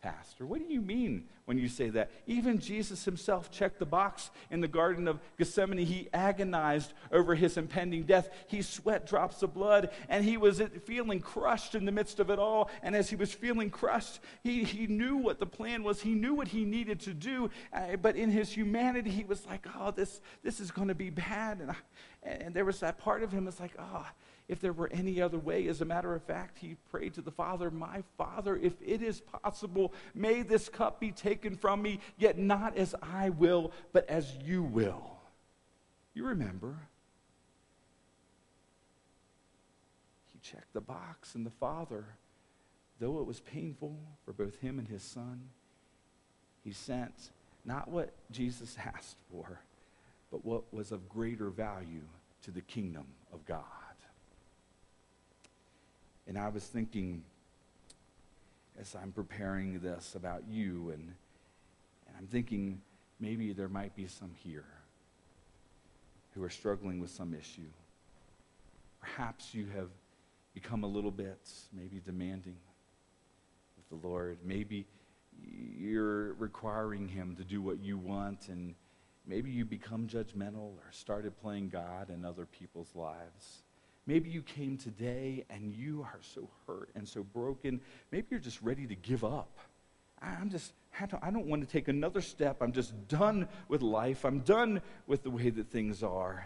Pastor. What do you mean when you say that? Even Jesus himself checked the box in the Garden of Gethsemane. He agonized over his impending death. He sweat drops of blood, and he was feeling crushed in the midst of it all. And as he was feeling crushed, he, he knew what the plan was. He knew what he needed to do. Uh, but in his humanity, he was like, oh, this, this is going to be bad. And, I, and there was that part of him that's like, oh, if there were any other way. As a matter of fact, he prayed to the Father, My Father, if it is possible, may this cup be taken from me, yet not as I will, but as you will. You remember. He checked the box, and the Father, though it was painful for both him and his son, he sent not what Jesus asked for, but what was of greater value to the kingdom of God. And I was thinking, as I'm preparing this about you, and, and I'm thinking maybe there might be some here who are struggling with some issue. Perhaps you have become a little bit maybe demanding with the Lord. Maybe you're requiring him to do what you want, and maybe you become judgmental or started playing God in other people's lives. Maybe you came today and you are so hurt and so broken. Maybe you're just ready to give up. I'm just, I don't want to take another step. I'm just done with life. I'm done with the way that things are.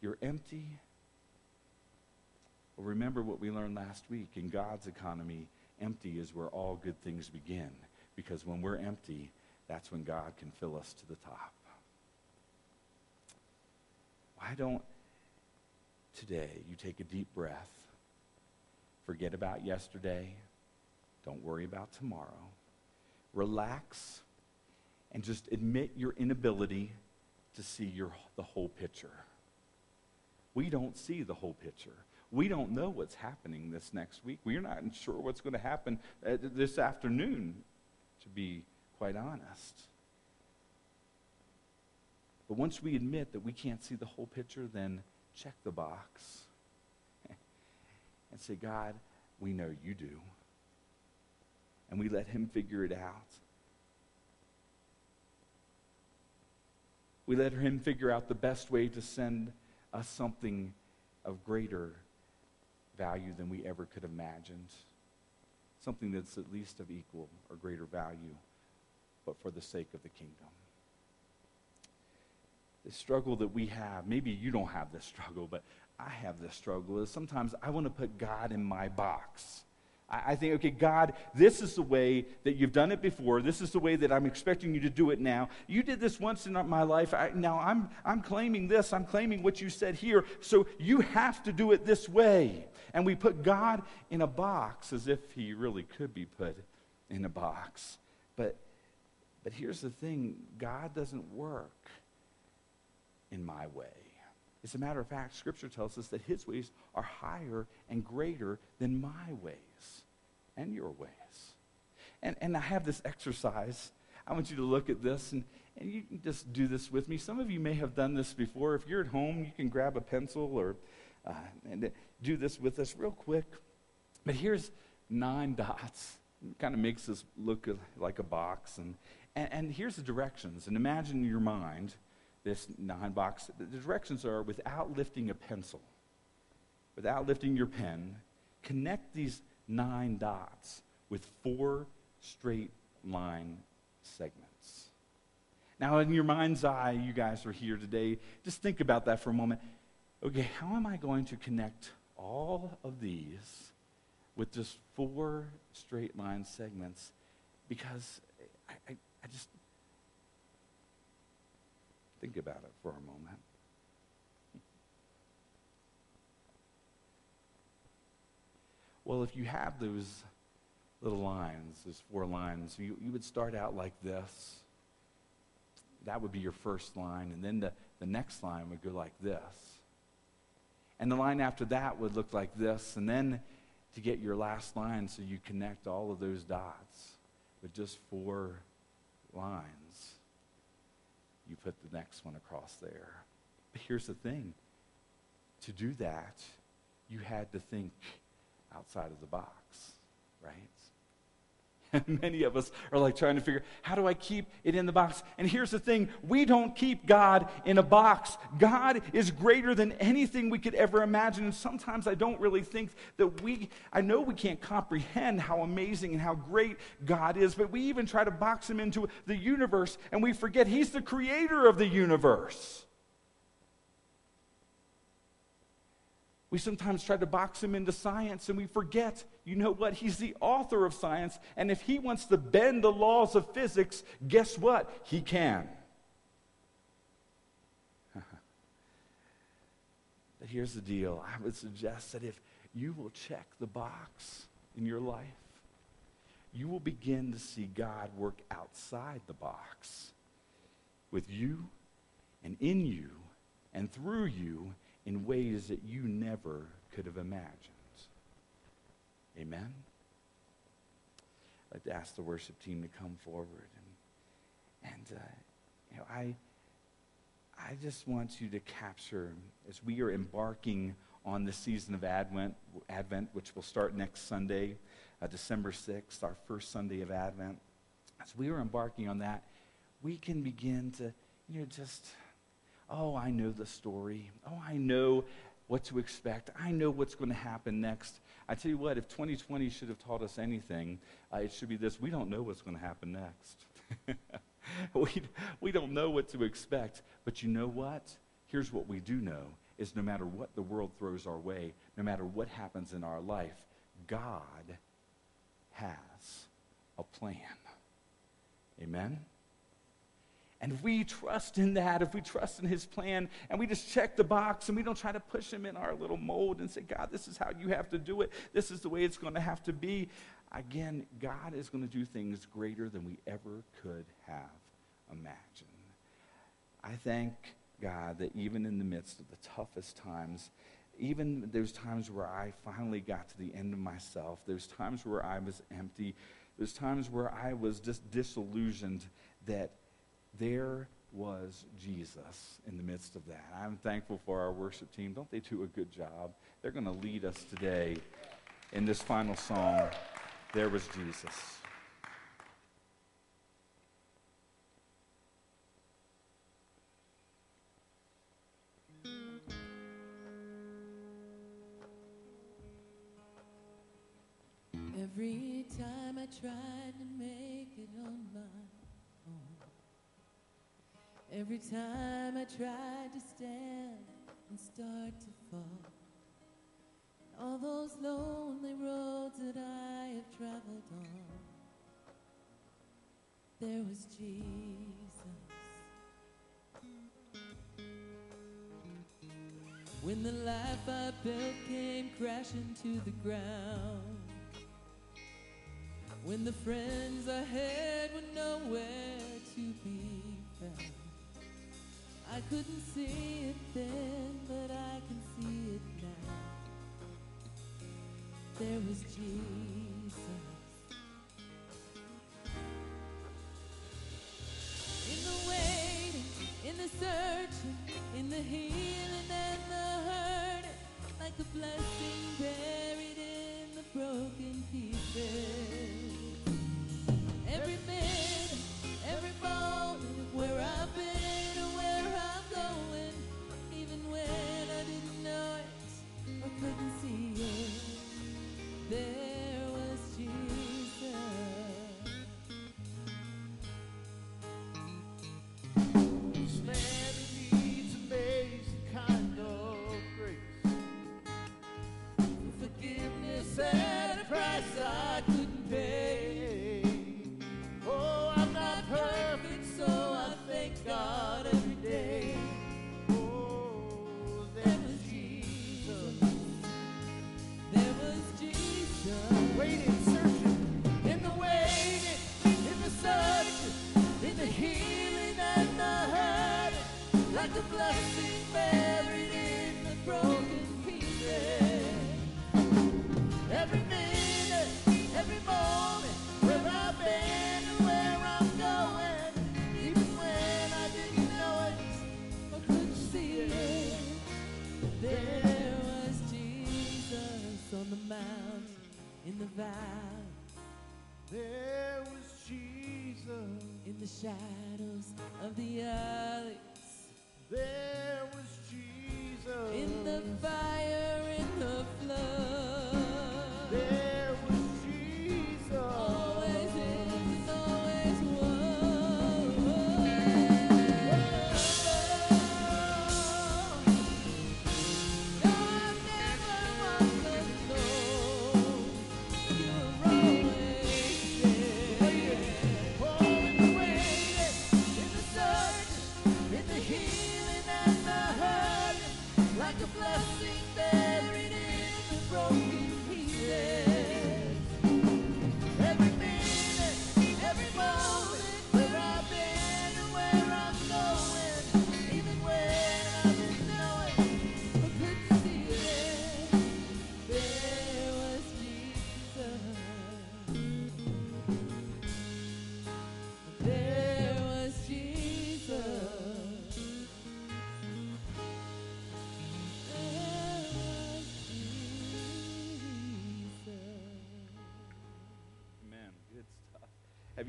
You're empty. Well, remember what we learned last week. In God's economy, empty is where all good things begin. Because when we're empty, that's when God can fill us to the top. Why don't today you take a deep breath, forget about yesterday, don't worry about tomorrow, relax, and just admit your inability to see your, the whole picture. We don't see the whole picture. We don't know what's happening this next week. We're not sure what's going to happen uh, this afternoon, to be quite honest. But once we admit that we can't see the whole picture, then check the box and say, God, we know you do. And we let him figure it out. We let him figure out the best way to send us something of greater value than we ever could have imagined. Something that's at least of equal or greater value, but for the sake of the kingdom. The struggle that we have, maybe you don't have this struggle, but I have this struggle, is sometimes I want to put God in my box. I, think, okay, God, this is the way that you've done it before. This is the way that I'm expecting you to do it now. You did this once in my life. I, now I'm, I'm claiming this. I'm claiming what you said here. So you have to do it this way. And we put God in a box as if he really could be put in a box. But, but here's the thing God doesn't work in my way. As a matter of fact, Scripture tells us that his ways are higher and greater than my ways and your ways. And, and I have this exercise. I want you to look at this, and, and you can just do this with me. Some of you may have done this before. If you're at home, you can grab a pencil or uh, and do this with us real quick. But here's nine dots. Kind of makes this look like a box. And, and, and here's the directions. And imagine in your mind this nine box. The directions are without lifting a pencil, without lifting your pen, connect these nine dots with four straight line segments. Now, in your mind's eye, you guys are here today. Just think about that for a moment. Okay, how am I going to connect all of these with just four straight line segments? Because I, I, I just think about it for a moment. Well, if you have those little lines, those four lines, you, you would start out like this. That would be your first line. And then the, the next line would go like this. And the line after that would look like this. And then to get your last line, so you connect all of those dots with just four lines, you put the next one across there. But here's the thing to do that, you had to think outside of the box, right? And many of us are like trying to figure, how do I keep it in the box? And here's the thing we don't keep God in a box. God is greater than anything we could ever imagine. And sometimes I don't really think that we, I know we can't comprehend how amazing and how great God is, but we even try to box him into the universe and we forget he's the creator of the universe. We sometimes try to box him into science and we forget, you know what? He's the author of science. And if he wants to bend the laws of physics, guess what? He can. but here's the deal I would suggest that if you will check the box in your life, you will begin to see God work outside the box with you and in you and through you in ways that you never could have imagined. Amen? I'd like to ask the worship team to come forward. And, and uh, you know, I, I just want you to capture, as we are embarking on the season of Advent, Advent which will start next Sunday, uh, December 6th, our first Sunday of Advent. As we are embarking on that, we can begin to, you know, just, oh, I know the story. Oh, I know what to expect. I know what's going to happen next. I tell you what, if 2020 should have taught us anything, uh, it should be this we don't know what's going to happen next. we, we don't know what to expect. But you know what? Here's what we do know is no matter what the world throws our way, no matter what happens in our life, God has a plan. Amen? And we trust in that, if we trust in his plan, and we just check the box and we don't try to push him in our little mold and say, God, this is how you have to do it, this is the way it's going to have to be, again, God is going to do things greater than we ever could have imagined. I thank God that even in the midst of the toughest times, even those times where I finally got to the end of myself, those times where I was empty, those times where I was just disillusioned, that there was Jesus in the midst of that. I'm thankful for our worship team. Don't they do a good job? They're going to lead us today in this final song. There was Jesus. Every time I tried to make it on my every time I tried to stand and start to fall, all those lonely roads that I have traveled on, there was Jesus. When the life I built came crashing to the ground. When the friends I had were nowhere to be found. I couldn't see it then, but I can see it now. There was Jesus. In the waiting, in the searching, in the healing and the hurting, like a blessing buried in the broken pieces. There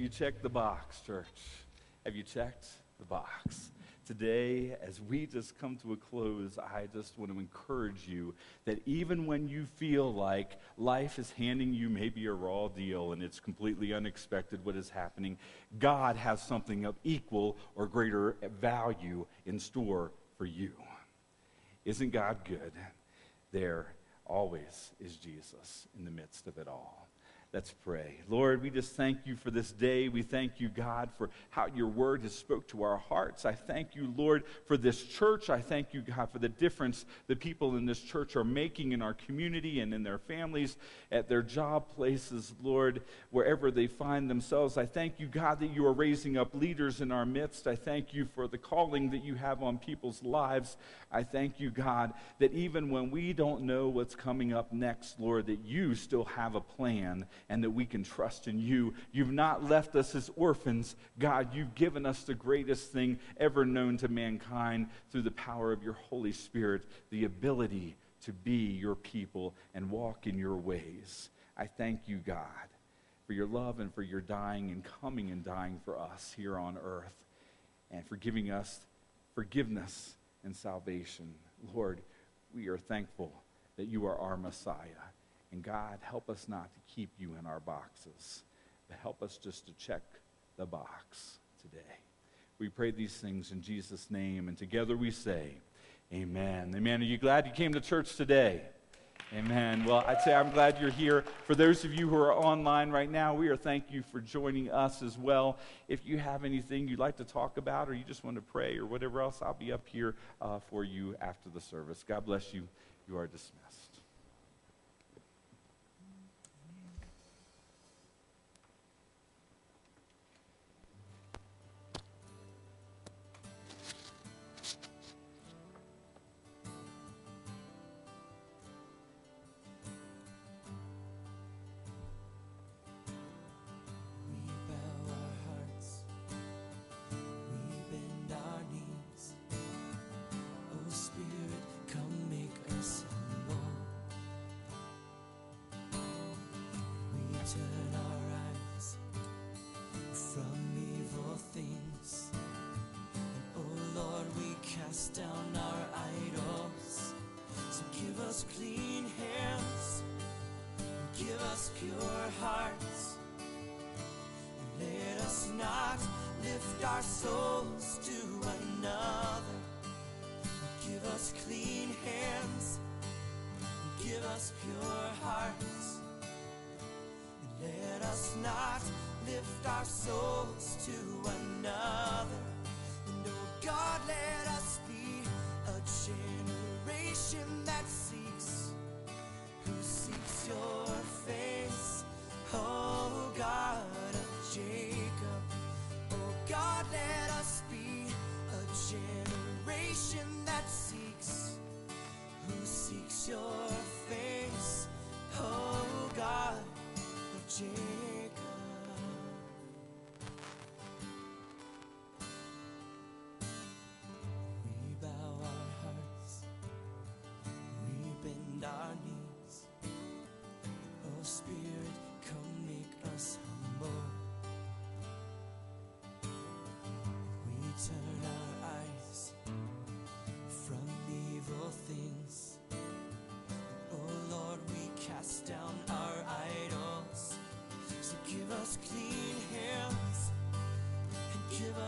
you checked the box, church? Have you checked the box? Today, as we just come to a close, I just want to encourage you that even when you feel like life is handing you maybe a raw deal and it's completely unexpected what is happening, God has something of equal or greater value in store for you. Isn't God good? There always is Jesus in the midst of it all. Let's pray. Lord, we just thank you for this day. We thank you, God, for how your word has spoke to our hearts. I thank you, Lord, for this church. I thank you, God, for the difference the people in this church are making in our community and in their families, at their job places, Lord, wherever they find themselves. I thank you, God, that you are raising up leaders in our midst. I thank you for the calling that you have on people's lives. I thank you, God, that even when we don't know what's coming up next, Lord, that you still have a plan and that we can trust in you. You've not left us as orphans. God, you've given us the greatest thing ever known to mankind through the power of your Holy Spirit, the ability to be your people and walk in your ways. I thank you, God, for your love and for your dying and coming and dying for us here on earth and for giving us forgiveness and salvation. Lord, we are thankful that you are our Messiah. And God, help us not to keep you in our boxes, but help us just to check the box today. We pray these things in Jesus' name, and together we say, Amen. Amen. Are you glad you came to church today? Amen. Well, I'd say I'm glad you're here. For those of you who are online right now, we are thank you for joining us as well. If you have anything you'd like to talk about, or you just want to pray, or whatever else, I'll be up here uh, for you after the service. God bless you. You are dismissed.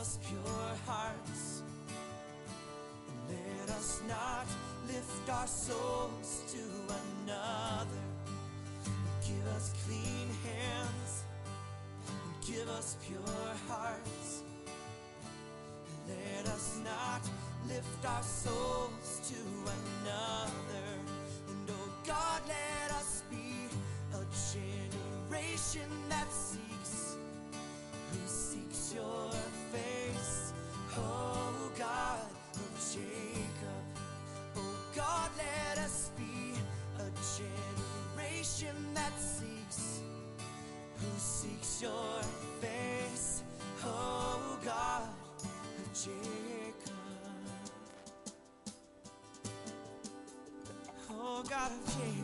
Us pure hearts. And let us not lift our souls to another. Give us clean hands and give us pure hearts. And let us not lift our souls to another. And oh God, let us be a generation that Of Jacob.